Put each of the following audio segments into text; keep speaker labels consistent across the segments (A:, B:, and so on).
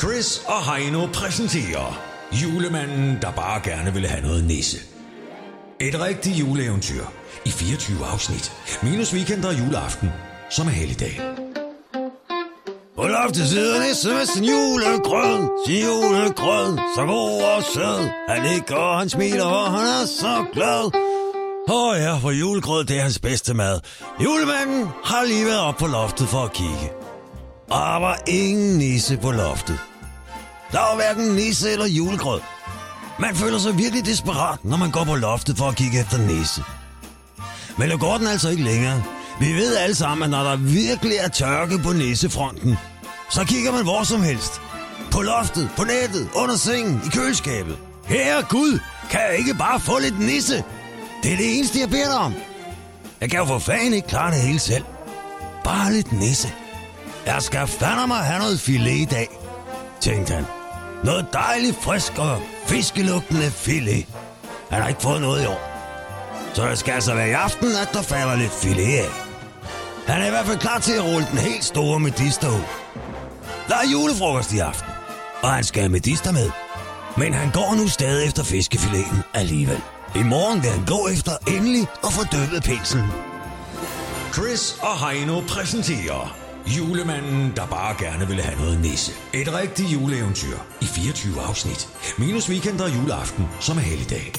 A: Chris og Heino præsenterer Julemanden, der bare gerne ville have noget nisse. Et rigtigt juleeventyr i 24 afsnit. Minus weekend og juleaften, som er helligdag.
B: På loftet sidder nisse med sin julegrød, sin julegrød, så god og sød. Han ligger og han smiler, og han er så glad. Åh oh ja, for julegrød, det er hans bedste mad. Julemanden har lige været op på loftet for at kigge. Og der var ingen nisse på loftet. Der var hverken nisse eller julegrød. Man føler sig virkelig desperat, når man går på loftet for at kigge efter nisse. Men det går den altså ikke længere. Vi ved alle sammen, at når der virkelig er tørke på nissefronten, så kigger man hvor som helst. På loftet, på nettet, under sengen, i køleskabet. Herre Gud, kan jeg ikke bare få lidt nisse? Det er det eneste, jeg beder dig om. Jeg kan jo for fanden ikke klare det hele selv. Bare lidt nisse. Jeg skal fandme mig have noget filet i dag, tænkte han. Noget dejligt frisk og fiskelugtende filet. Han har ikke fået noget i år. Så det skal altså være i aften, at der falder lidt filet af. Han er i hvert fald klar til at rulle den helt store medister ud. Der er julefrokost i aften, og han skal have medister med. Men han går nu stadig efter fiskefileten alligevel. I morgen vil han gå efter endelig at få døbet penslen.
A: Chris og Heino præsenterer Julemanden, der bare gerne ville have noget nisse. Et rigtigt juleeventyr i 24 afsnit. Minus weekend og juleaften, som er helligdag.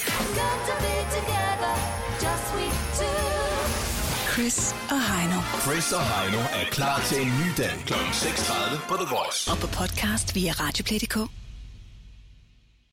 C: Chris og Heino.
D: Chris og Heino er klar til en ny dag kl. 6.30 på The Voice.
C: Og på podcast via Radioplay.dk.